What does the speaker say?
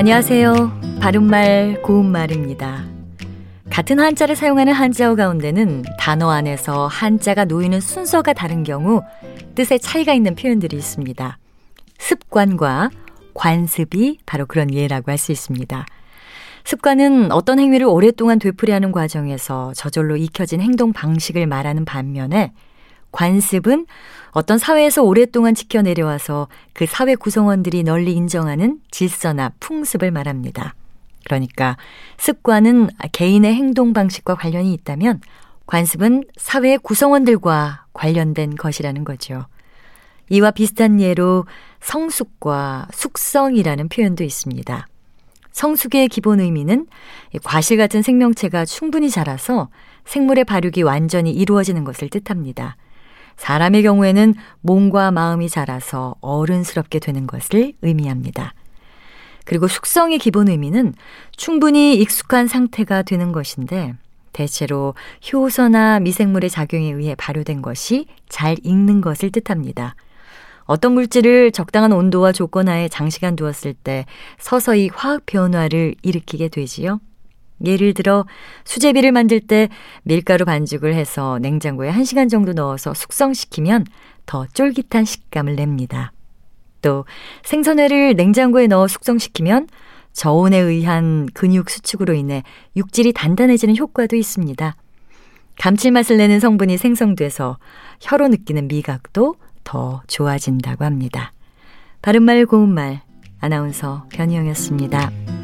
안녕하세요. 바른말 고운말입니다. 같은 한자를 사용하는 한자어 가운데는 단어 안에서 한자가 놓이는 순서가 다른 경우 뜻의 차이가 있는 표현들이 있습니다. 습관과 관습이 바로 그런 예라고 할 수 있습니다. 습관은 어떤 행위를 오랫동안 되풀이하는 과정에서 저절로 익혀진 행동 방식을 말하는 반면에 관습은 어떤 사회에서 오랫동안 지켜내려와서 그 사회 구성원들이 널리 인정하는 질서나 풍습을 말합니다. 그러니까 습관은 개인의 행동 방식과 관련이 있다면 관습은 사회 구성원들과 관련된 것이라는 거죠. 이와 비슷한 예로 성숙과 숙성이라는 표현도 있습니다. 성숙의 기본 의미는 과실 같은 생명체가 충분히 자라서 생물의 발육이 완전히 이루어지는 것을 뜻합니다. 사람의 경우에는 몸과 마음이 자라서 어른스럽게 되는 것을 의미합니다. 그리고 숙성의 기본 의미는 충분히 익숙한 상태가 되는 것인데 대체로 효소나 미생물의 작용에 의해 발효된 것이 잘 익는 것을 뜻합니다. 어떤 물질을 적당한 온도와 조건 하에 장시간 두었을 때 서서히 화학 변화를 일으키게 되지요. 예를 들어 수제비를 만들 때 밀가루 반죽을 해서 냉장고에 1시간 정도 넣어서 숙성시키면 더 쫄깃한 식감을 냅니다. 또 생선회를 냉장고에 넣어 숙성시키면 저온에 의한 근육 수축으로 인해 육질이 단단해지는 효과도 있습니다. 감칠맛을 내는 성분이 생성돼서 혀로 느끼는 미각도 더 좋아진다고 합니다. 바른말 고운말 아나운서 변희영이었습니다.